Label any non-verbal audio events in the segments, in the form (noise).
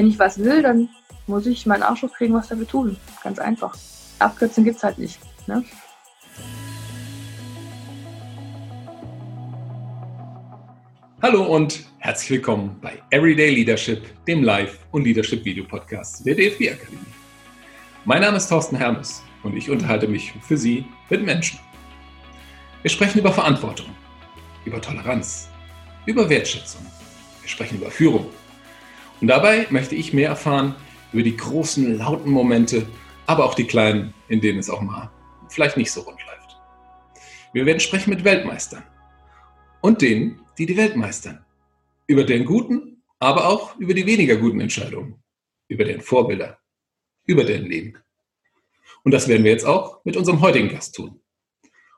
wenn ich was will, dann muss ich meinen Arsch kriegen, was dafür tun. Ganz einfach. Abkürzen gibt es halt nicht. Ne? Hallo und herzlich willkommen bei Everyday Leadership, dem Live- und Leadership-Video-Podcast der DFB Akademie. Mein Name ist Thorsten Hermes und ich unterhalte mich für Sie mit Menschen. Wir sprechen über Verantwortung, über Toleranz, über Wertschätzung. Wir sprechen über Führung. Und dabei möchte ich mehr erfahren über die großen, lauten Momente, aber auch die kleinen, in denen es auch mal vielleicht nicht so rund läuft. Wir werden sprechen mit Weltmeistern und denen, die die Welt meistern. Über den guten, aber auch über die weniger guten Entscheidungen, über deren Vorbilder, über deren Leben. Und das werden wir jetzt auch mit unserem heutigen Gast tun.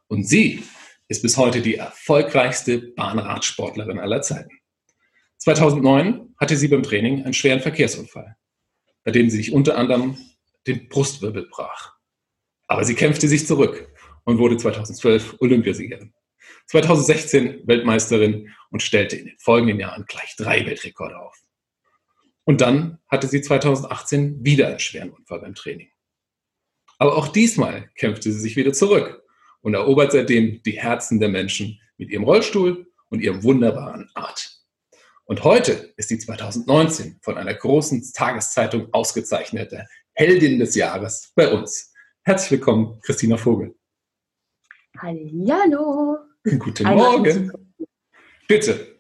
Und sie ist bis heute die erfolgreichste Bahnradsportlerin aller Zeiten. 2009 hatte sie beim Training einen schweren Verkehrsunfall, bei dem sie sich unter anderem den Brustwirbel brach. Aber sie kämpfte sich zurück und wurde 2012 Olympiasiegerin. 2016 Weltmeisterin und stellte in den folgenden Jahren gleich drei Weltrekorde auf. Und dann hatte sie 2018 wieder einen schweren Unfall beim Training. Aber auch diesmal kämpfte sie sich wieder zurück und erobert seitdem die Herzen der Menschen mit ihrem Rollstuhl und ihrem wunderbaren Art. Und heute ist die 2019 von einer großen Tageszeitung ausgezeichnete Heldin des Jahres bei uns. Herzlich willkommen, Christina Vogel. Hallo. Guten Morgen. Bitte.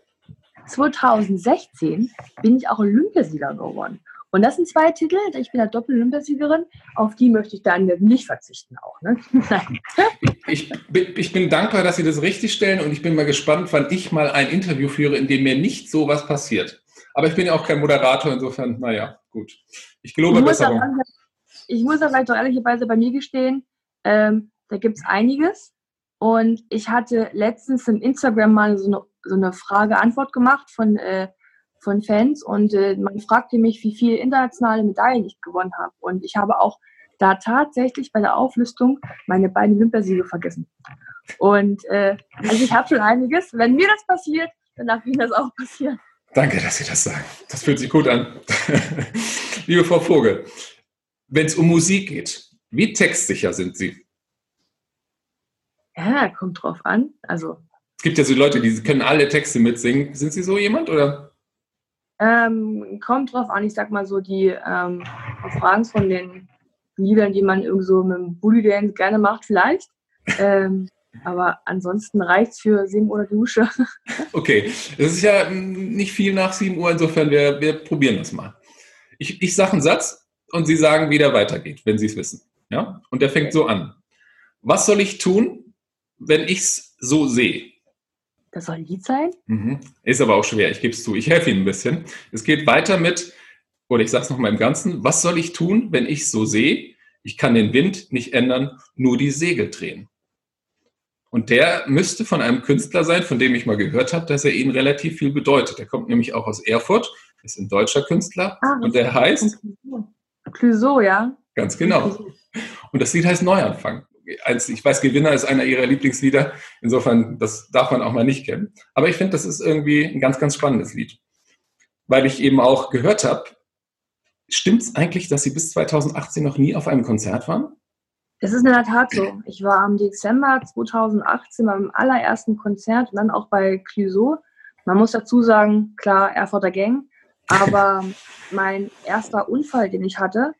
2016 bin ich auch Olympiasieger geworden. Und das sind zwei Titel. Ich bin ja Doppel-Olympiasiegerin. Auf die möchte ich dann nicht verzichten auch. Ne? (laughs) ich, ich, bin dankbar, dass Sie das richtig stellen und ich bin mal gespannt, wann ich mal ein Interview führe, in dem mir nicht so was passiert. Aber ich bin ja auch kein Moderator, insofern, naja, gut. Ich gelobe ich Besserung. Muss ich muss vielleicht doch ehrlicherweise bei mir gestehen, ähm, da gibt es einiges. Und ich hatte letztens im Instagram mal so eine, so eine Frage-Antwort gemacht von äh, von Fans und äh, man fragte mich, wie viele internationale Medaillen ich gewonnen habe. Und ich habe auch da tatsächlich bei der Auflistung meine beiden Olympiasiege vergessen. Und äh, also ich habe schon einiges. Wenn mir das passiert, dann darf Ihnen das auch passieren. Danke, dass Sie das sagen. Das fühlt sich gut an. (laughs) Liebe Frau Vogel, wenn es um Musik geht, wie textsicher sind Sie? Ja, kommt drauf an. Also es gibt ja so Leute, die können alle Texte mitsingen. Sind Sie so jemand oder? Ähm, kommt drauf an, ich sag mal so, die ähm, Fragen von den Liedern, die man irgendwie so mit dem Bully Dance gerne macht, vielleicht. Ähm, aber ansonsten reicht es für 7 Uhr Dusche. (laughs) Okay, es ist ja nicht viel nach 7 Uhr, insofern wir, wir probieren das mal. Ich, ich sage einen Satz und Sie sagen, wie der weitergeht, wenn Sie es wissen. Ja? Und der fängt so an. Was soll ich tun, wenn ich es so sehe? Das soll ein Lied sein? Mhm. Ist aber auch schwer, ich gebe es zu. Ich helfe Ihnen ein bisschen. Es geht weiter mit, oder ich sage es nochmal im Ganzen, was soll ich tun, wenn ich so sehe? Ich kann den Wind nicht ändern, nur die Segel drehen. Und der müsste von einem Künstler sein, von dem ich mal gehört habe, dass er Ihnen relativ viel bedeutet. Der kommt nämlich auch aus Erfurt, ist ein deutscher Künstler ah, und der heißt Clouseau, ja. Ganz genau. Und das Lied heißt Neuanfang ich weiß, Gewinner ist einer ihrer Lieblingslieder. Insofern, das darf man auch mal nicht kennen. Aber ich finde, das ist irgendwie ein ganz, ganz spannendes Lied. Weil ich eben auch gehört habe, stimmt es eigentlich, dass Sie bis 2018 noch nie auf einem Konzert waren? Es ist in der Tat so. Ich war im Dezember 2018 beim allerersten Konzert und dann auch bei Clouseau. Man muss dazu sagen, klar, Erfurter Gang. Aber (laughs) mein erster Unfall, den ich hatte,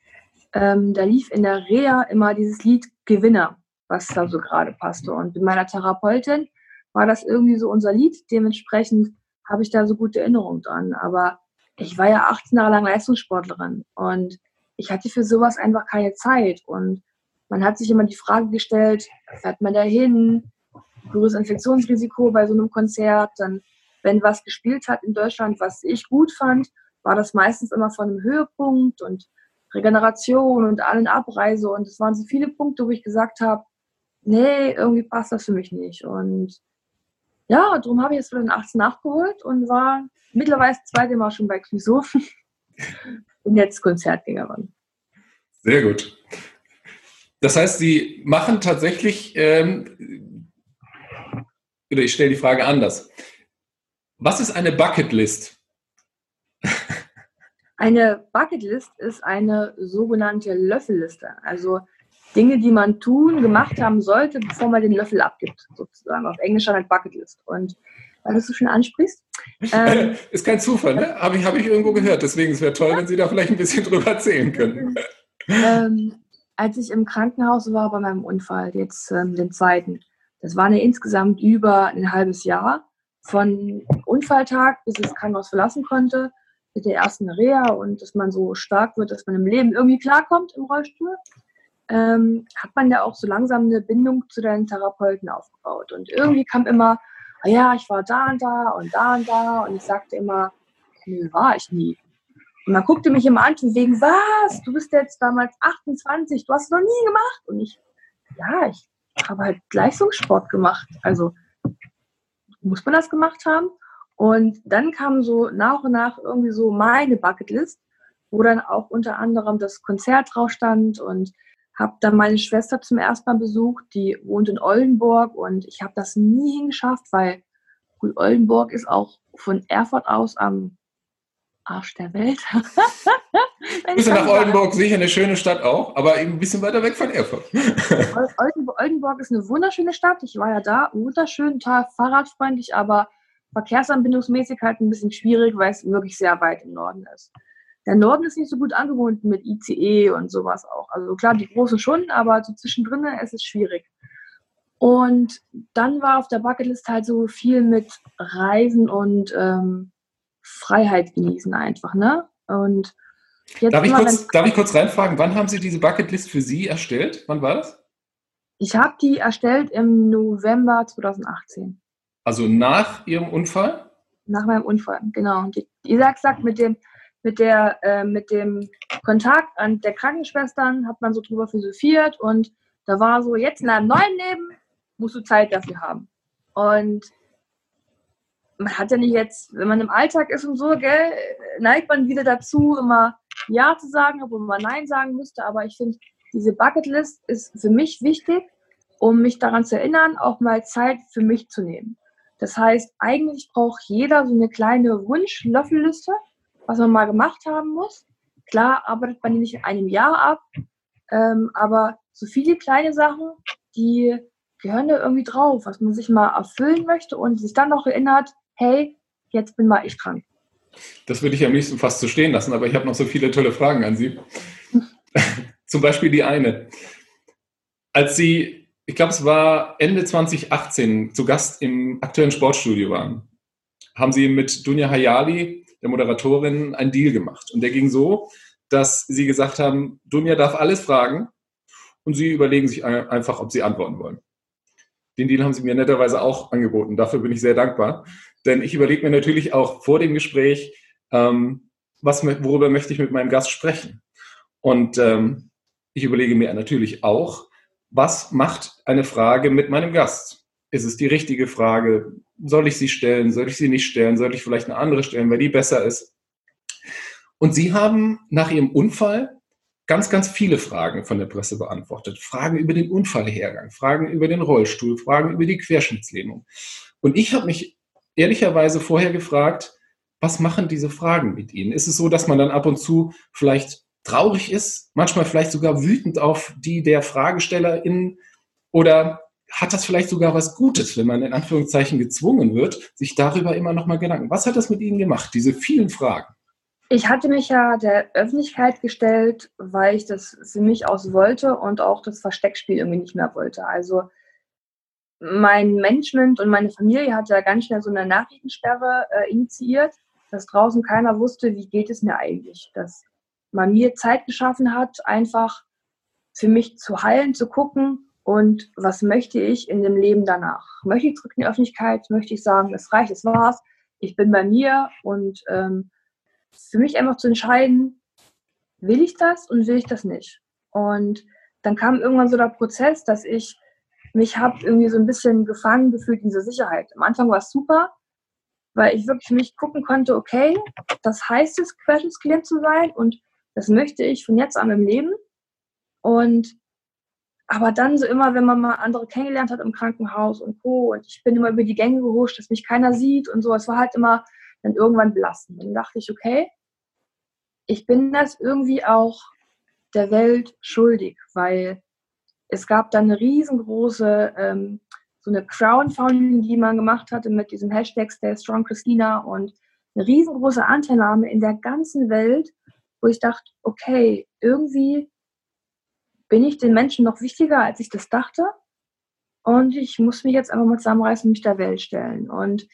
ähm, da lief in der Reha immer dieses Lied Gewinner, was da so gerade passte. Und mit meiner Therapeutin war das irgendwie so unser Lied. Dementsprechend habe ich da so gute Erinnerungen dran. Aber ich war ja 18 Jahre lang Leistungssportlerin und ich hatte für sowas einfach keine Zeit. Und man hat sich immer die Frage gestellt, fährt man da hin? Größeres Infektionsrisiko bei so einem Konzert. Dann, wenn was gespielt hat in Deutschland, was ich gut fand, war das meistens immer von einem Höhepunkt und Regeneration und allen Abreise. Und es waren so viele Punkte, wo ich gesagt habe, nee, irgendwie passt das für mich nicht. Und ja, darum habe ich es 2018 nachgeholt und war mittlerweile das zweite Mal schon bei Clouseau (laughs) und jetzt Konzertgängerin. Sehr gut. Das heißt, Sie machen tatsächlich, ähm, oder ich stelle die Frage anders. Was ist eine Bucketlist? Eine Bucketlist ist eine sogenannte Löffelliste. Also Dinge, die man tun, gemacht haben sollte, bevor man den Löffel abgibt, sozusagen. Auf Englisch halt Bucketlist. Und weil du es so schön ansprichst. Ähm, (laughs) ist kein Zufall, ne? Habe ich, hab ich irgendwo gehört. Deswegen es wäre toll, wenn Sie da vielleicht ein bisschen drüber erzählen können. Ähm, als ich im Krankenhaus war bei meinem Unfall, jetzt ähm, den zweiten, das war ja insgesamt über ein halbes Jahr. Von Unfalltag, bis ich das Krankenhaus verlassen konnte, mit der ersten Reha und dass man so stark wird, dass man im Leben irgendwie klarkommt im Rollstuhl, ähm, hat man ja auch so langsam eine Bindung zu deinen Therapeuten aufgebaut. Und irgendwie kam immer, ah ja, ich war da und da und da und da und ich sagte immer, nee, war ich nie. Und man guckte mich immer an von wegen, was, du bist jetzt damals 28, du hast es noch nie gemacht. Und ich, ja, ich habe halt Leistungssport gemacht. Also muss man das gemacht haben. Und dann kam so nach und nach irgendwie so meine Bucketlist, wo dann auch unter anderem das Konzert drauf stand und habe dann meine Schwester zum ersten Mal besucht, die wohnt in Oldenburg und ich habe das nie hingeschafft, weil gut, Oldenburg ist auch von Erfurt aus am Arsch der Welt. (laughs) ein bisschen nach Oldenburg, sicher eine schöne Stadt auch, aber eben ein bisschen weiter weg von Erfurt. Oldenburg ist eine wunderschöne Stadt. Ich war ja da, wunderschön, total fahrradfreundlich, aber verkehrsanbindungsmäßig halt ein bisschen schwierig, weil es wirklich sehr weit im Norden ist. Der Norden ist nicht so gut angebunden mit ICE und sowas auch. Also klar, die großen schon, aber so zwischendrin ist es schwierig. Und dann war auf der Bucketlist halt so viel mit Reisen und ähm, Freiheit genießen einfach, ne? Und jetzt darf, ich kurz, darf ich kurz reinfragen, wann haben Sie diese Bucketlist für Sie erstellt? Wann war das? Ich habe die erstellt im November 2018. Also nach Ihrem Unfall? Nach meinem Unfall, genau. Die, Isaac sagt, mit dem, mit, der, äh, mit dem Kontakt an der Krankenschwestern hat man so drüber philosophiert und da war so, jetzt in einem neuen Leben musst du Zeit dafür haben. Und man hat ja nicht jetzt, wenn man im Alltag ist und so, gell, neigt man wieder dazu, immer Ja zu sagen, obwohl man Nein sagen müsste. Aber ich finde, diese Bucketlist ist für mich wichtig, um mich daran zu erinnern, auch mal Zeit für mich zu nehmen. Das heißt, eigentlich braucht jeder so eine kleine Wunschlöffelliste, was man mal gemacht haben muss. Klar arbeitet man die nicht in einem Jahr ab, ähm, aber so viele kleine Sachen, die gehören da irgendwie drauf, was man sich mal erfüllen möchte und sich dann noch erinnert, hey, jetzt bin mal ich krank. Das würde ich am liebsten fast so stehen lassen, aber ich habe noch so viele tolle Fragen an Sie. (laughs) Zum Beispiel die eine. Als Sie, ich glaube, es war Ende 2018, zu Gast im aktuellen Sportstudio waren, haben Sie mit Dunja Hayali, der Moderatorin, einen Deal gemacht. Und der ging so, dass Sie gesagt haben, Dunja darf alles fragen und Sie überlegen sich einfach, ob Sie antworten wollen. Den Deal haben Sie mir netterweise auch angeboten. Dafür bin ich sehr dankbar. Denn ich überlege mir natürlich auch vor dem Gespräch, ähm, was, worüber möchte ich mit meinem Gast sprechen. Und ähm, ich überlege mir natürlich auch, was macht eine Frage mit meinem Gast? Ist es die richtige Frage? Soll ich sie stellen? Soll ich sie nicht stellen? Soll ich vielleicht eine andere stellen, weil die besser ist? Und Sie haben nach Ihrem Unfall ganz, ganz viele Fragen von der Presse beantwortet. Fragen über den Unfallhergang, Fragen über den Rollstuhl, Fragen über die Querschnittslähmung. Und ich habe mich ehrlicherweise vorher gefragt, was machen diese Fragen mit Ihnen? Ist es so, dass man dann ab und zu vielleicht traurig ist, manchmal vielleicht sogar wütend auf die der FragestellerInnen oder hat das vielleicht sogar was Gutes, wenn man in Anführungszeichen gezwungen wird, sich darüber immer noch mal Gedanken. Was hat das mit Ihnen gemacht, diese vielen Fragen? Ich hatte mich ja der Öffentlichkeit gestellt, weil ich das für mich aus wollte und auch das Versteckspiel irgendwie nicht mehr wollte. Also mein Management und meine Familie hat ja ganz schnell so eine Nachrichtensperre äh, initiiert, dass draußen keiner wusste, wie geht es mir eigentlich. Dass man mir Zeit geschaffen hat, einfach für mich zu heilen, zu gucken und was möchte ich in dem Leben danach. Möchte ich zurück in die Öffentlichkeit? Möchte ich sagen, es reicht, es war's, ich bin bei mir und ähm, für mich einfach zu entscheiden, will ich das und will ich das nicht. Und dann kam irgendwann so der Prozess, dass ich mich habe irgendwie so ein bisschen gefangen gefühlt in dieser Sicherheit. Am Anfang war es super, weil ich wirklich für mich gucken konnte, okay, das heißt es, Querschnittsklient zu sein und das möchte ich von jetzt an im Leben. Und aber dann so immer, wenn man mal andere kennengelernt hat im Krankenhaus und Co. Und ich bin immer über die Gänge gehuscht, dass mich keiner sieht und so. Es war halt immer dann irgendwann belastend. Dann dachte ich, okay, ich bin das irgendwie auch der Welt schuldig, weil es gab dann eine riesengroße, ähm, so eine Crowdfunding, die man gemacht hatte mit diesem Hashtag Stay Strong Christina und eine riesengroße Anteilnahme in der ganzen Welt, wo ich dachte, okay, irgendwie bin ich den Menschen noch wichtiger, als ich das dachte. Und ich muss mich jetzt einfach mal zusammenreißen und mich der Welt stellen. Und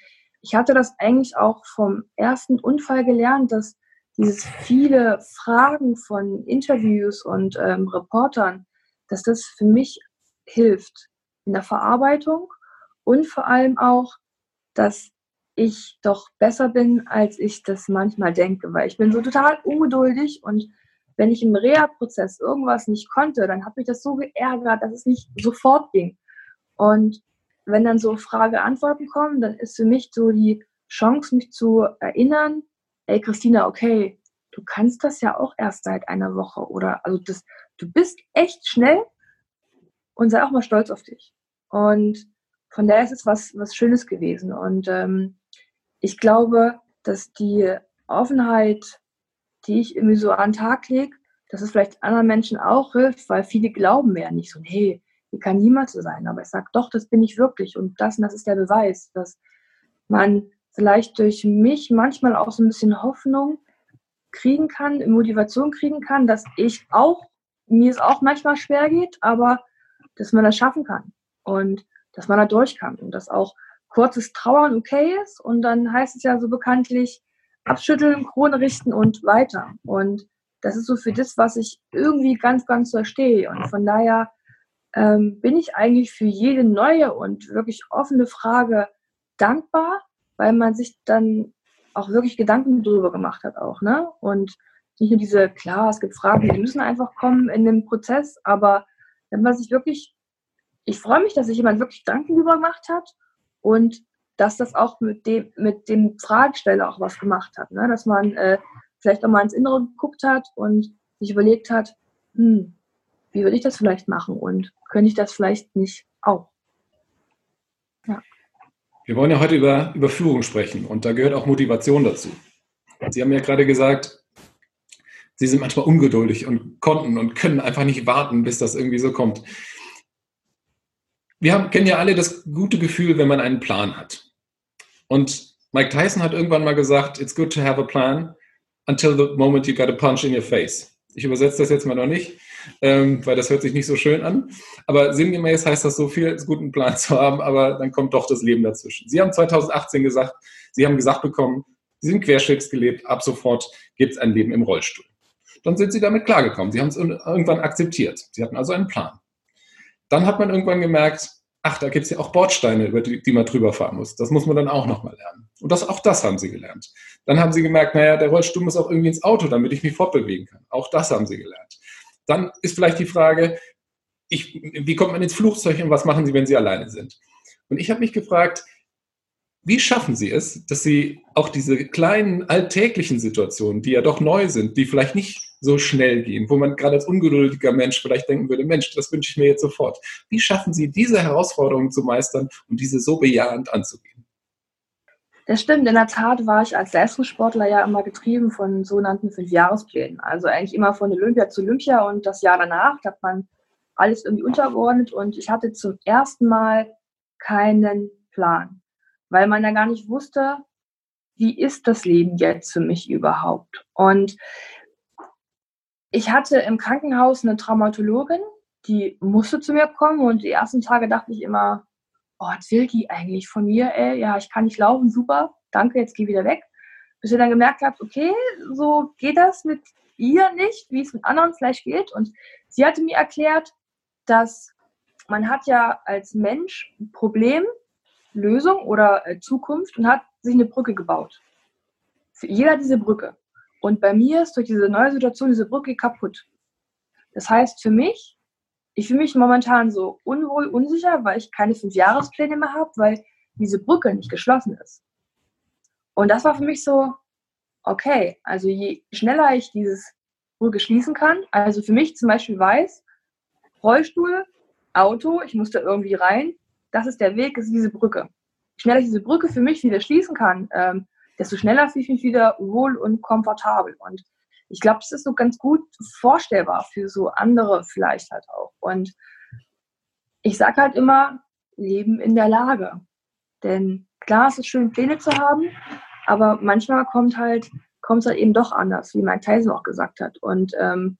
ich hatte das eigentlich auch vom ersten Unfall gelernt, dass dieses viele Fragen von Interviews und ähm, Reportern, dass das für mich hilft in der Verarbeitung und vor allem auch, dass ich doch besser bin, als ich das manchmal denke, weil ich bin so total ungeduldig und wenn ich im Reha-Prozess irgendwas nicht konnte, dann hat mich das so geärgert, dass es nicht sofort ging. Und wenn dann so Frage-Antworten kommen, dann ist für mich so die Chance, mich zu erinnern, ey Christina, okay, du kannst das ja auch erst seit einer Woche oder also das, du bist echt schnell und sei auch mal stolz auf dich. Und von daher ist es was, was Schönes gewesen. Und ähm, ich glaube, dass die Offenheit, die ich irgendwie so an den Tag lege, dass es vielleicht anderen Menschen auch hilft, weil viele glauben mir ja nicht so, hey, wie kann niemand so sein. Aber ich sage, doch, das bin ich wirklich. Und das und das ist der Beweis, dass man vielleicht durch mich manchmal auch so ein bisschen Hoffnung kriegen kann, Motivation kriegen kann, dass ich auch, mir es auch manchmal schwer geht, aber dass man das schaffen kann und dass man da durch und dass auch kurzes Trauern okay ist und dann heißt es ja so bekanntlich abschütteln, Krone richten und weiter. Und das ist so für das, was ich irgendwie ganz, ganz verstehe. Und von daher ähm, bin ich eigentlich für jede neue und wirklich offene Frage dankbar, weil man sich dann auch wirklich Gedanken darüber gemacht hat auch, ne? Und nicht nur diese, klar, es gibt Fragen, die müssen einfach kommen in dem Prozess, aber wenn man sich wirklich, ich freue mich, dass sich jemand wirklich Gedanken darüber gemacht hat und dass das auch mit dem, mit dem Fragesteller auch was gemacht hat, ne? Dass man äh, vielleicht auch mal ins Innere geguckt hat und sich überlegt hat, hm, wie würde ich das vielleicht machen und könnte ich das vielleicht nicht auch? Ja. Wir wollen ja heute über, über Führung sprechen und da gehört auch Motivation dazu. Sie haben ja gerade gesagt, Sie sind manchmal ungeduldig und konnten und können einfach nicht warten, bis das irgendwie so kommt. Wir haben, kennen ja alle das gute Gefühl, wenn man einen Plan hat. Und Mike Tyson hat irgendwann mal gesagt, it's good to have a plan until the moment you got a punch in your face. Ich übersetze das jetzt mal noch nicht, ähm, weil das hört sich nicht so schön an. Aber sinngemäß heißt das so viel, einen guten Plan zu haben, aber dann kommt doch das Leben dazwischen. Sie haben 2018 gesagt, Sie haben gesagt bekommen, Sie sind querschnittsgelebt, ab sofort gibt es ein Leben im Rollstuhl. Dann sind Sie damit klargekommen. Sie haben es irgendwann akzeptiert. Sie hatten also einen Plan. Dann hat man irgendwann gemerkt, ach, da gibt es ja auch Bordsteine, über die, die man drüber fahren muss. Das muss man dann auch nochmal lernen. Und das, auch das haben sie gelernt. Dann haben sie gemerkt, naja, der Rollstuhl muss auch irgendwie ins Auto, damit ich mich fortbewegen kann. Auch das haben sie gelernt. Dann ist vielleicht die Frage, ich, wie kommt man ins Flugzeug und was machen sie, wenn sie alleine sind? Und ich habe mich gefragt, wie schaffen Sie es, dass Sie auch diese kleinen alltäglichen Situationen, die ja doch neu sind, die vielleicht nicht so schnell gehen, wo man gerade als ungeduldiger Mensch vielleicht denken würde, Mensch, das wünsche ich mir jetzt sofort. Wie schaffen Sie diese Herausforderungen zu meistern und diese so bejahend anzugehen? Das stimmt. In der Tat war ich als Leistungssportler ja immer getrieben von sogenannten Fünfjahresplänen. Also eigentlich immer von Olympia zu Olympia und das Jahr danach hat man alles irgendwie untergeordnet und ich hatte zum ersten Mal keinen Plan weil man ja gar nicht wusste, wie ist das Leben jetzt für mich überhaupt. Und ich hatte im Krankenhaus eine Traumatologin, die musste zu mir kommen und die ersten Tage dachte ich immer, oh, was will die eigentlich von mir? Ey? Ja, ich kann nicht laufen, super, danke, jetzt geh wieder weg. Bis ihr dann gemerkt habt, okay, so geht das mit ihr nicht, wie es mit anderen vielleicht geht. Und sie hatte mir erklärt, dass man hat ja als Mensch ein Problem, Lösung oder äh, Zukunft und hat sich eine Brücke gebaut. Für jeder diese Brücke. Und bei mir ist durch diese neue Situation diese Brücke kaputt. Das heißt für mich, ich fühle mich momentan so unwohl, unsicher, weil ich keine fünf Jahrespläne mehr habe, weil diese Brücke nicht geschlossen ist. Und das war für mich so, okay, also je schneller ich dieses Brücke schließen kann, also für mich zum Beispiel weiß, Rollstuhl, Auto, ich muss da irgendwie rein, das ist der Weg, ist diese Brücke. Je schneller ich diese Brücke für mich wieder schließen kann, ähm, desto schneller fühle ich mich wieder wohl und komfortabel. Und ich glaube, das ist so ganz gut vorstellbar für so andere vielleicht halt auch. Und ich sage halt immer, leben in der Lage. Denn klar, es ist schön, Pläne zu haben, aber manchmal kommt halt, kommt es halt eben doch anders, wie Mike Tyson auch gesagt hat. Und ähm,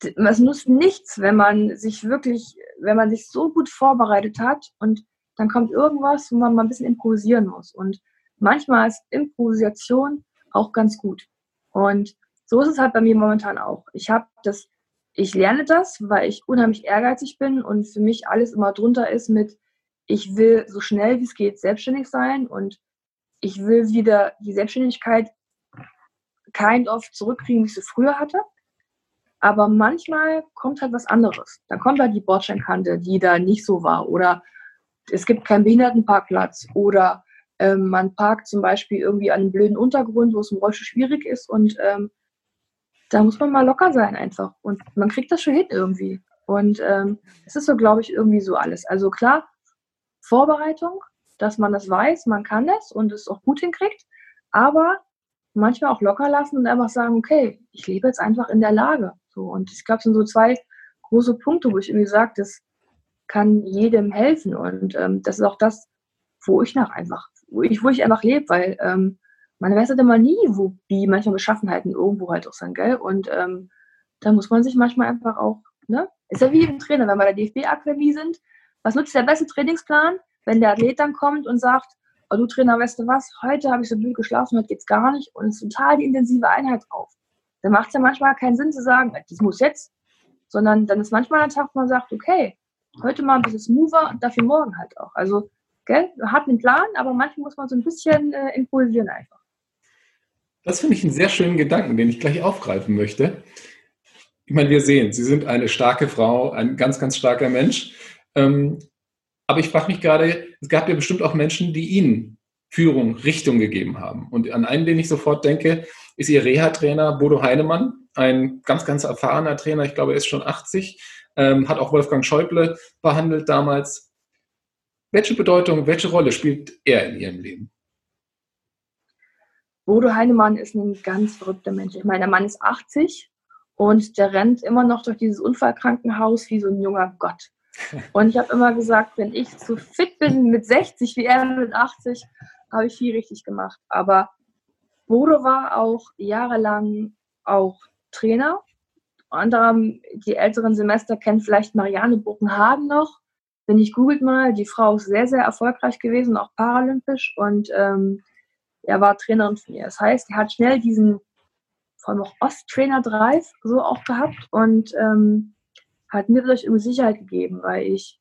es nutzt nichts, wenn man sich wirklich, wenn man sich so gut vorbereitet hat und dann kommt irgendwas, wo man mal ein bisschen improvisieren muss. Und manchmal ist Improvisation auch ganz gut. Und so ist es halt bei mir momentan auch. Ich habe das, ich lerne das, weil ich unheimlich ehrgeizig bin und für mich alles immer drunter ist mit, ich will so schnell wie es geht selbstständig sein und ich will wieder die Selbstständigkeit kind of zurückkriegen, wie ich sie früher hatte. Aber manchmal kommt halt was anderes. Dann kommt halt die Bordsteinkante, die da nicht so war. Oder es gibt keinen Behindertenparkplatz. Oder ähm, man parkt zum Beispiel irgendwie an einem blöden Untergrund, wo es im Rollstuhl schwierig ist. Und ähm, da muss man mal locker sein einfach. Und man kriegt das schon hin irgendwie. Und ähm, es ist so, glaube ich, irgendwie so alles. Also klar, Vorbereitung, dass man das weiß, man kann das und es auch gut hinkriegt, aber manchmal auch locker lassen und einfach sagen, okay, ich lebe jetzt einfach in der Lage. So, und ich glaube, es sind so zwei große Punkte, wo ich irgendwie sage, das kann jedem helfen. Und ähm, das ist auch das, wo ich nach einfach, wo ich, wo ich einfach lebe, weil ähm, man weiß halt immer nie, wo wie manchmal Beschaffenheiten irgendwo halt auch sind, gell? Und ähm, da muss man sich manchmal einfach auch, ne? Ist ja wie im Trainer, wenn wir der DFB-Akademie sind, was nutzt der beste Trainingsplan, wenn der Athlet dann kommt und sagt, oh, du Trainer, weißt du was, heute habe ich so blöd geschlafen, heute geht's gar nicht und es ist total die intensive Einheit drauf. Dann macht es ja manchmal keinen Sinn zu sagen, das muss jetzt, sondern dann ist manchmal ein Tag, wo man sagt, okay, heute mal ein bisschen smoother und dafür morgen halt auch. Also, gell, hat einen Plan, aber manchmal muss man so ein bisschen äh, improvisieren einfach. Das finde ich einen sehr schönen Gedanken, den ich gleich aufgreifen möchte. Ich meine, wir sehen, Sie sind eine starke Frau, ein ganz, ganz starker Mensch. Ähm, aber ich frage mich gerade, es gab ja bestimmt auch Menschen, die Ihnen Führung, Richtung gegeben haben. Und an einen, den ich sofort denke, ist Ihr Reha-Trainer Bodo Heinemann, ein ganz, ganz erfahrener Trainer, ich glaube, er ist schon 80, ähm, hat auch Wolfgang Schäuble behandelt damals. Welche Bedeutung, welche Rolle spielt er in Ihrem Leben? Bodo Heinemann ist ein ganz verrückter Mensch. Ich meine, der Mann ist 80 und der rennt immer noch durch dieses Unfallkrankenhaus wie so ein junger Gott. (laughs) Und ich habe immer gesagt, wenn ich so fit bin mit 60 wie er mit 80, habe ich viel richtig gemacht. Aber Bodo war auch jahrelang auch Trainer. Unter anderem die älteren Semester kennen vielleicht Marianne Buchenhagen noch. Wenn ich googelt mal, die Frau ist sehr, sehr erfolgreich gewesen, auch paralympisch. Und ähm, er war Trainerin von ihr. Das heißt, er hat schnell diesen, vor allem auch Osttrainer-Drive so auch gehabt. Und ähm, hat mir dadurch irgendwie Sicherheit gegeben, weil ich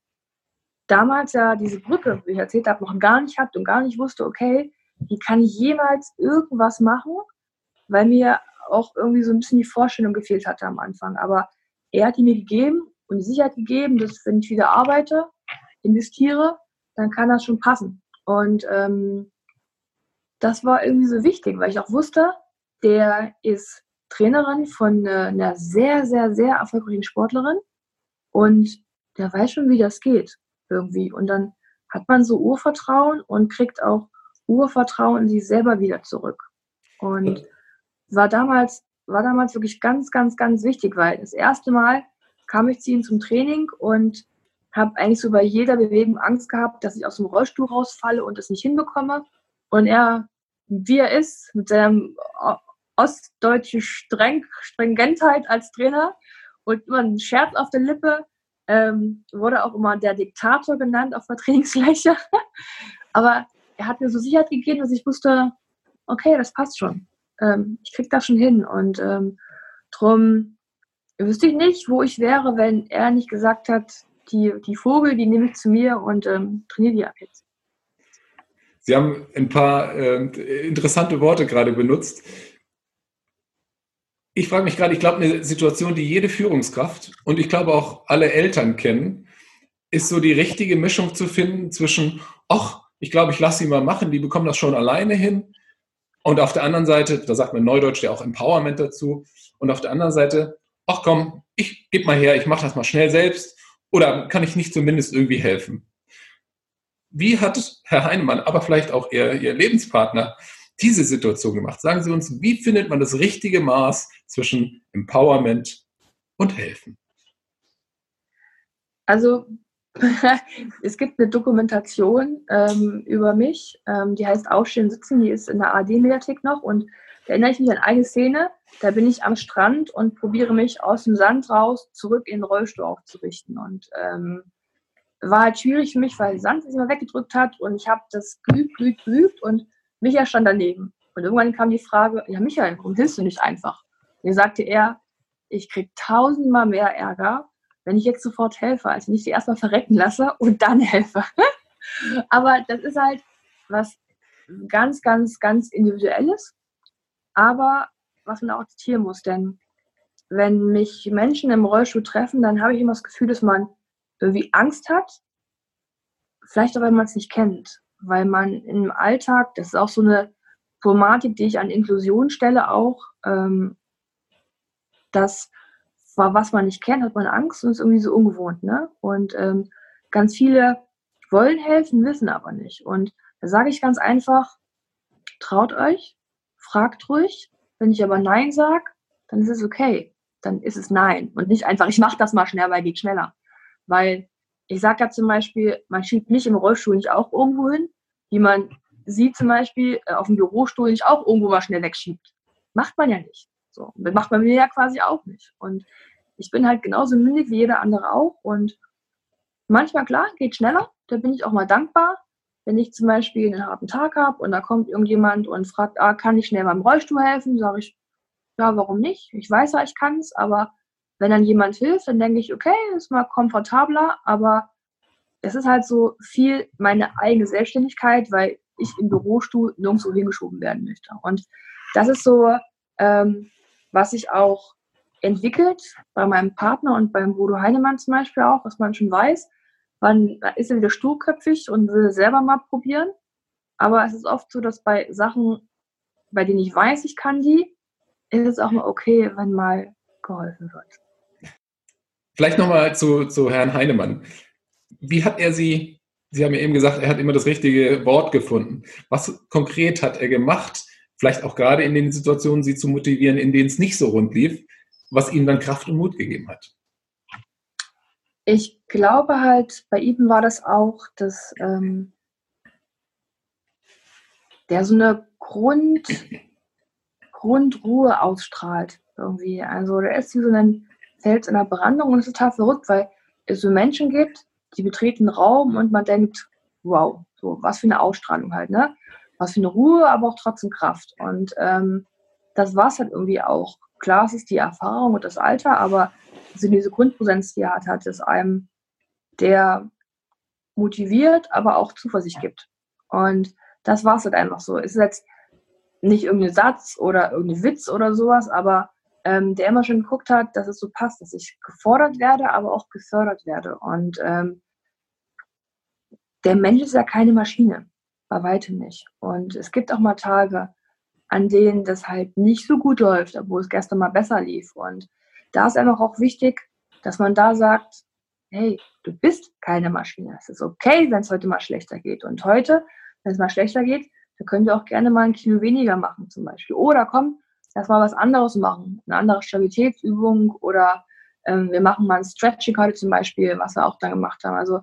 damals ja diese Brücke, wie ich erzählt habe, noch gar nicht hatte und gar nicht wusste, okay, wie kann ich jemals irgendwas machen, weil mir auch irgendwie so ein bisschen die Vorstellung gefehlt hatte am Anfang. Aber er hat die mir gegeben und die Sicherheit gegeben, dass wenn ich wieder arbeite, investiere, dann kann das schon passen. Und ähm, das war irgendwie so wichtig, weil ich auch wusste, der ist Trainerin von einer sehr, sehr, sehr erfolgreichen Sportlerin und der weiß schon, wie das geht irgendwie. Und dann hat man so Urvertrauen und kriegt auch Urvertrauen in sich selber wieder zurück. Und war damals, war damals wirklich ganz, ganz, ganz wichtig, weil das erste Mal kam ich zu ihm zum Training und habe eigentlich so bei jeder Bewegung Angst gehabt, dass ich aus dem Rollstuhl rausfalle und es nicht hinbekomme. Und er, wie er ist, mit seiner ostdeutschen Streng, Stringentheit als Trainer, und immer ein Scherz auf der Lippe. Ähm, wurde auch immer der Diktator genannt auf der (laughs) Trainingsfläche. Aber er hat mir so Sicherheit gegeben, dass ich wusste, okay, das passt schon. Ähm, ich krieg das schon hin. Und ähm, drum wüsste ich nicht, wo ich wäre, wenn er nicht gesagt hat, die, die Vogel, die nehme ich zu mir und ähm, trainiere die ab jetzt. Sie haben ein paar äh, interessante Worte gerade benutzt. Ich frage mich gerade, ich glaube, eine Situation, die jede Führungskraft und ich glaube auch alle Eltern kennen, ist so die richtige Mischung zu finden zwischen, ach, ich glaube, ich lasse sie mal machen, die bekommen das schon alleine hin. Und auf der anderen Seite, da sagt man Neudeutsch ja auch Empowerment dazu. Und auf der anderen Seite, ach komm, ich gebe mal her, ich mache das mal schnell selbst. Oder kann ich nicht zumindest irgendwie helfen? Wie hat Herr Heinemann, aber vielleicht auch Ihr, Ihr Lebenspartner, diese Situation gemacht? Sagen Sie uns, wie findet man das richtige Maß zwischen Empowerment und Helfen? Also (laughs) es gibt eine Dokumentation ähm, über mich, ähm, die heißt Aufstehen, Sitzen, die ist in der AD-Mediathek noch und da erinnere ich mich an eine Szene, da bin ich am Strand und probiere mich aus dem Sand raus zurück in den Rollstuhl aufzurichten und ähm, war halt schwierig für mich, weil Sand sich immer weggedrückt hat und ich habe das geübt, geübt, geübt und Michael stand daneben. Und irgendwann kam die Frage, ja Michael, warum hilfst du nicht einfach? Dann sagte er, ich krieg tausendmal mehr Ärger, wenn ich jetzt sofort helfe, als wenn ich sie erstmal verrecken lasse und dann helfe. (laughs) aber das ist halt was ganz, ganz, ganz Individuelles, aber was man auch zitieren muss, denn wenn mich Menschen im Rollstuhl treffen, dann habe ich immer das Gefühl, dass man irgendwie Angst hat, vielleicht auch, weil man es nicht kennt, weil man im Alltag, das ist auch so eine Problematik, die ich an Inklusion stelle auch, ähm, dass was man nicht kennt, hat man Angst und ist irgendwie so ungewohnt. Ne? Und ähm, ganz viele wollen helfen, wissen aber nicht. Und da sage ich ganz einfach, traut euch, fragt ruhig. Wenn ich aber Nein sage, dann ist es okay. Dann ist es Nein. Und nicht einfach, ich mache das mal schnell, weil geht schneller. Weil ich sage ja zum Beispiel, man schiebt nicht im Rollstuhl nicht auch irgendwo hin, wie man sieht zum Beispiel äh, auf dem Bürostuhl nicht auch irgendwo mal schnell wegschiebt. Macht man ja nicht. So, macht man mir ja quasi auch nicht. Und ich bin halt genauso mündig wie jeder andere auch. Und manchmal, klar, geht schneller. Da bin ich auch mal dankbar. Wenn ich zum Beispiel einen harten Tag habe und da kommt irgendjemand und fragt, ah, kann ich schnell beim Rollstuhl helfen, sage ich, ja, warum nicht? Ich weiß ja, ich kann es, aber wenn dann jemand hilft, dann denke ich, okay, ist mal komfortabler, aber es ist halt so viel meine eigene Selbstständigkeit, weil ich im Bürostuhl nirgendwo hingeschoben werden möchte. Und das ist so ähm, was sich auch entwickelt, bei meinem Partner und beim Bodo Heinemann zum Beispiel auch, was man schon weiß. Man ist er wieder sturköpfig und will selber mal probieren. Aber es ist oft so, dass bei Sachen, bei denen ich weiß, ich kann die, ist es auch mal okay, wenn mal geholfen wird. Vielleicht nochmal zu, zu Herrn Heinemann. Wie hat er Sie, Sie haben ja eben gesagt, er hat immer das richtige Wort gefunden. Was konkret hat er gemacht, vielleicht auch gerade in den Situationen sie zu motivieren, in denen es nicht so rund lief, was ihnen dann Kraft und Mut gegeben hat? Ich glaube halt, bei ihm war das auch, dass ähm, der so eine Grund, Grundruhe ausstrahlt irgendwie. Also der ist wie so ein Fels in der Brandung und es ist total verrückt, weil es so Menschen gibt, die betreten Raum und man denkt, wow, so was für eine Ausstrahlung halt, ne? was für eine Ruhe, aber auch trotzdem Kraft. Und ähm, das war es halt irgendwie auch. Klar, es ist die Erfahrung und das Alter, aber also diese Grundpräsenz, die er hat, hat es einem, der motiviert, aber auch Zuversicht gibt. Und das war es halt einfach so. Es ist jetzt nicht irgendein Satz oder irgendein Witz oder sowas, aber ähm, der immer schon geguckt hat, dass es so passt, dass ich gefordert werde, aber auch gefördert werde. Und ähm, der Mensch ist ja keine Maschine bei weitem nicht. Und es gibt auch mal Tage, an denen das halt nicht so gut läuft, obwohl es gestern mal besser lief. Und da ist einfach auch wichtig, dass man da sagt, hey, du bist keine Maschine. Es ist okay, wenn es heute mal schlechter geht. Und heute, wenn es mal schlechter geht, dann können wir auch gerne mal ein Kilo weniger machen zum Beispiel. Oder komm, lass mal was anderes machen. Eine andere Stabilitätsübung oder ähm, wir machen mal ein Stretching heute zum Beispiel, was wir auch da gemacht haben. Also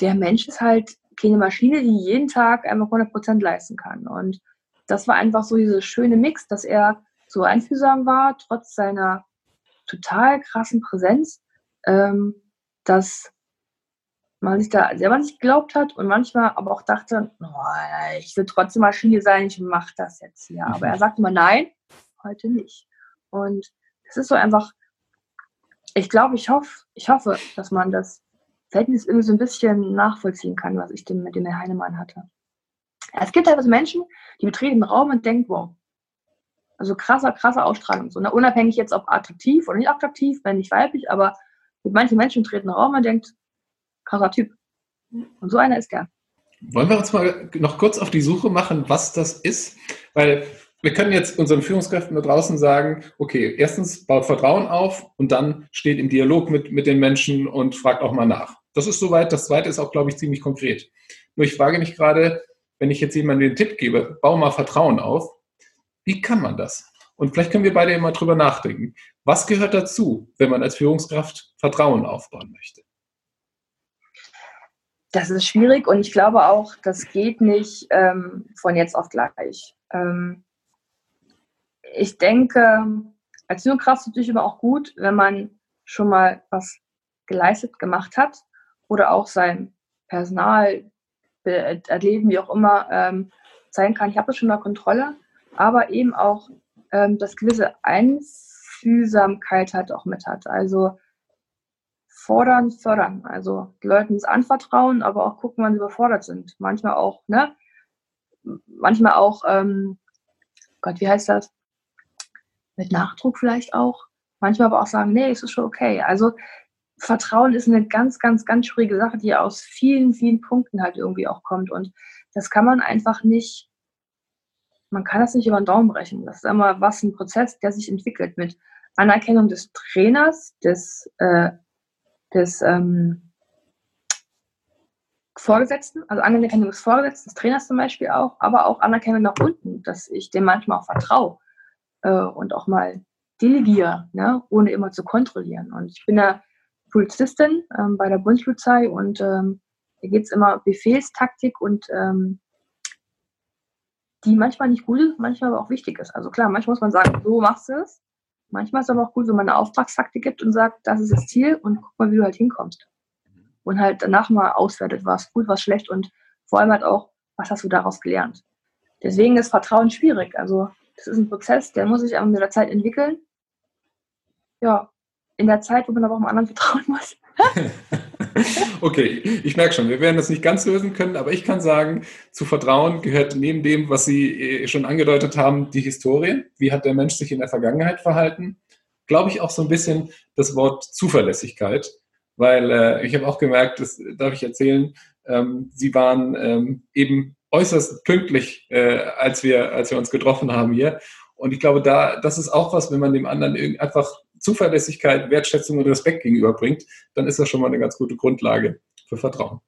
der Mensch ist halt keine Maschine, die jeden Tag einfach 100% leisten kann. Und das war einfach so dieser schöne Mix, dass er so einfühlsam war, trotz seiner total krassen Präsenz, ähm, dass man sich da selber nicht geglaubt hat und manchmal aber auch dachte, oh, ich will trotzdem Maschine sein, ich mache das jetzt hier. Aber er sagte immer, nein, heute nicht. Und es ist so einfach, ich glaube, ich hoffe, ich hoffe, dass man das Verhältnis irgendwie so ein bisschen nachvollziehen kann, was ich dem, mit dem Herr Heinemann hatte. Es gibt teilweise Menschen, die betreten den Raum und denken, wow, also krasser, krasser Ausstrahlung. So, ne? Unabhängig jetzt ob attraktiv oder nicht attraktiv, wenn nicht weiblich, aber mit manchen Menschen treten Raum und denkt, krasser Typ. Und so einer ist der. Wollen wir uns mal noch kurz auf die Suche machen, was das ist? Weil wir können jetzt unseren Führungskräften da draußen sagen, okay, erstens baut Vertrauen auf und dann steht im Dialog mit, mit den Menschen und fragt auch mal nach. Das ist soweit. Das zweite ist auch, glaube ich, ziemlich konkret. Nur ich frage mich gerade, wenn ich jetzt jemandem den Tipp gebe, bau mal Vertrauen auf, wie kann man das? Und vielleicht können wir beide immer drüber nachdenken. Was gehört dazu, wenn man als Führungskraft Vertrauen aufbauen möchte? Das ist schwierig und ich glaube auch, das geht nicht ähm, von jetzt auf gleich. Ähm, ich denke, als Führungskraft ist es natürlich immer auch gut, wenn man schon mal was geleistet, gemacht hat oder auch sein Personal, Erleben, wie auch immer, ähm, zeigen kann, ich habe schon unter Kontrolle, aber eben auch ähm, das gewisse Einfühlsamkeit halt auch mit hat. Also fordern, fördern. Also Leuten das anvertrauen, aber auch gucken, wann sie überfordert sind. Manchmal auch, ne? Manchmal auch, ähm, Gott, wie heißt das? Mit Nachdruck vielleicht auch. Manchmal aber auch sagen, nee, es ist schon okay. Also Vertrauen ist eine ganz, ganz, ganz schwierige Sache, die aus vielen, vielen Punkten halt irgendwie auch kommt. Und das kann man einfach nicht, man kann das nicht über den Daumen brechen. Das ist immer was, ein Prozess, der sich entwickelt mit Anerkennung des Trainers, des, äh, des ähm, Vorgesetzten, also Anerkennung des Vorgesetzten, des Trainers zum Beispiel auch, aber auch Anerkennung nach unten, dass ich dem manchmal auch vertraue äh, und auch mal delegiere, ne, ohne immer zu kontrollieren. Und ich bin da Polizistin ähm, bei der Bundespolizei und ähm, da geht es immer Befehlstaktik und ähm, die manchmal nicht gut ist, manchmal aber auch wichtig ist. Also klar, manchmal muss man sagen, so machst du es. Manchmal ist es aber auch gut, wenn man eine Auftragstaktik gibt und sagt, das ist das Ziel und guck mal, wie du halt hinkommst. Und halt danach mal auswertet, was gut, was schlecht und vor allem halt auch, was hast du daraus gelernt. Deswegen ist Vertrauen schwierig. Also das ist ein Prozess, der muss sich mit der Zeit entwickeln. Ja, in der Zeit, wo man aber auch einem anderen (laughs) vertrauen muss. (laughs) okay, ich merke schon, wir werden das nicht ganz lösen können, aber ich kann sagen, zu Vertrauen gehört neben dem, was Sie äh, schon angedeutet haben, die Historie. Wie hat der Mensch sich in der Vergangenheit verhalten? Glaube ich auch so ein bisschen das Wort Zuverlässigkeit, weil äh, ich habe auch gemerkt, das darf ich erzählen, ähm, Sie waren ähm, eben äußerst pünktlich, äh, als, wir, als wir uns getroffen haben hier. Und ich glaube, da, das ist auch was, wenn man dem anderen einfach Zuverlässigkeit, Wertschätzung und Respekt gegenüberbringt, dann ist das schon mal eine ganz gute Grundlage für Vertrauen.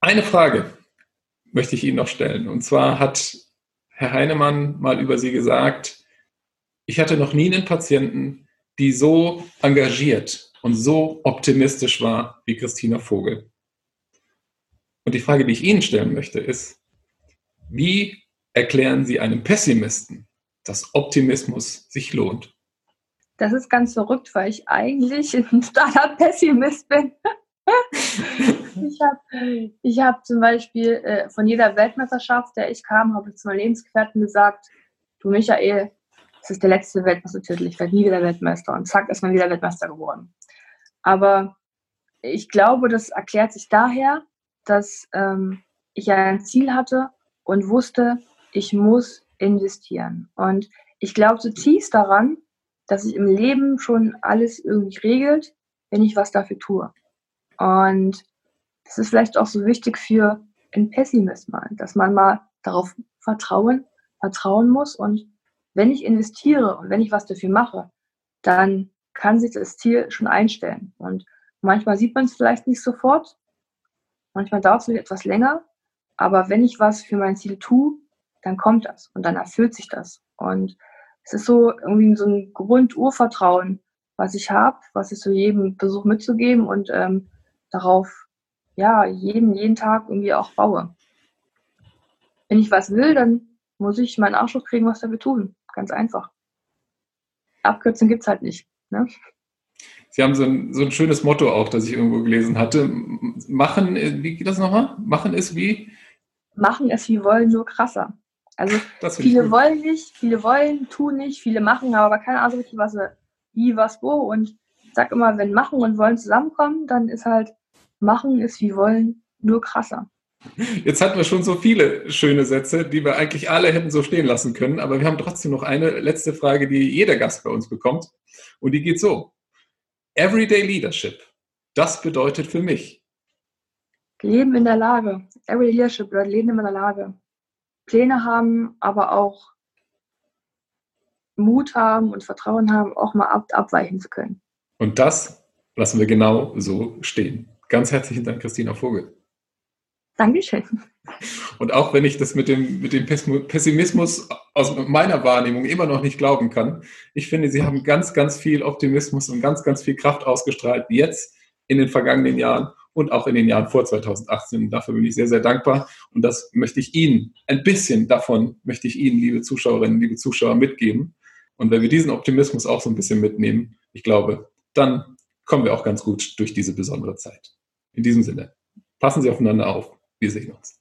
Eine Frage möchte ich Ihnen noch stellen. Und zwar hat Herr Heinemann mal über Sie gesagt, ich hatte noch nie einen Patienten, die so engagiert und so optimistisch war wie Christina Vogel. Und die Frage, die ich Ihnen stellen möchte, ist, wie erklären Sie einem Pessimisten, dass Optimismus sich lohnt? Das ist ganz verrückt, weil ich eigentlich ein (laughs) Startup-Pessimist bin. ich habe ich hab zum Beispiel äh, von jeder Weltmeisterschaft, der ich kam, habe ich zu meinem Lebensgefährten gesagt, du Michael, das ist der letzte Weltmeistertitel, ich werde nie wieder Weltmeister. Und zack, ist man wieder Weltmeister geworden. Aber ich glaube, das erklärt sich daher, dass ähm, ich ein Ziel hatte und wusste, ich muss investieren. Und ich glaube zutiefst daran, dass sich im Leben schon alles irgendwie regelt, wenn ich was dafür tue. Und das ist vielleicht auch so wichtig für einen Pessimismus, dass man mal darauf vertrauen, vertrauen muss. Und wenn ich investiere und wenn ich was dafür mache, dann kann sich das Ziel schon einstellen. Und manchmal sieht man es vielleicht nicht sofort, manchmal dauert es etwas länger, aber wenn ich was für mein Ziel tue, dann kommt das und dann erfüllt sich das. Und es ist so irgendwie so ein Grundurvertrauen, was ich habe, was ich so jedem Besuch mitzugeben und ähm, darauf ja jeden, jeden Tag irgendwie auch baue. Wenn ich was will, dann muss ich meinen Arsch kriegen, was dafür tun. Ganz einfach. Abkürzung gibt es halt nicht. Ne? Sie haben so ein, so ein schönes Motto auch, das ich irgendwo gelesen hatte. Machen, äh, wie geht das nochmal? Machen ist wie? Machen es wie wollen, nur krasser. Also (laughs) viele wollen nicht, viele wollen, tun nicht, viele machen, aber keine Ahnung richtig, was wie, was, wo. Und ich sag immer, wenn machen und wollen zusammenkommen, dann ist halt machen ist wie wollen nur krasser. Jetzt hatten wir schon so viele schöne Sätze, die wir eigentlich alle hätten so stehen lassen können, aber wir haben trotzdem noch eine letzte Frage, die jeder Gast bei uns bekommt. Und die geht so. Everyday Leadership. Das bedeutet für mich. Leben in der Lage. Everyday Leadership bedeutet Leben in der Lage. Pläne haben, aber auch Mut haben und Vertrauen haben, auch mal ab, abweichen zu können. Und das lassen wir genau so stehen. Ganz herzlichen Dank, Christina Vogel. Dankeschön. Und auch wenn ich das mit dem, mit dem Pessimismus aus meiner Wahrnehmung immer noch nicht glauben kann, ich finde, Sie haben ganz, ganz viel Optimismus und ganz, ganz viel Kraft ausgestrahlt, jetzt in den vergangenen Jahren und auch in den Jahren vor 2018. Und dafür bin ich sehr, sehr dankbar. Und das möchte ich Ihnen, ein bisschen davon möchte ich Ihnen, liebe Zuschauerinnen, liebe Zuschauer, mitgeben. Und wenn wir diesen Optimismus auch so ein bisschen mitnehmen, ich glaube, dann kommen wir auch ganz gut durch diese besondere Zeit. In diesem Sinne, passen Sie aufeinander auf. Wir sehen uns.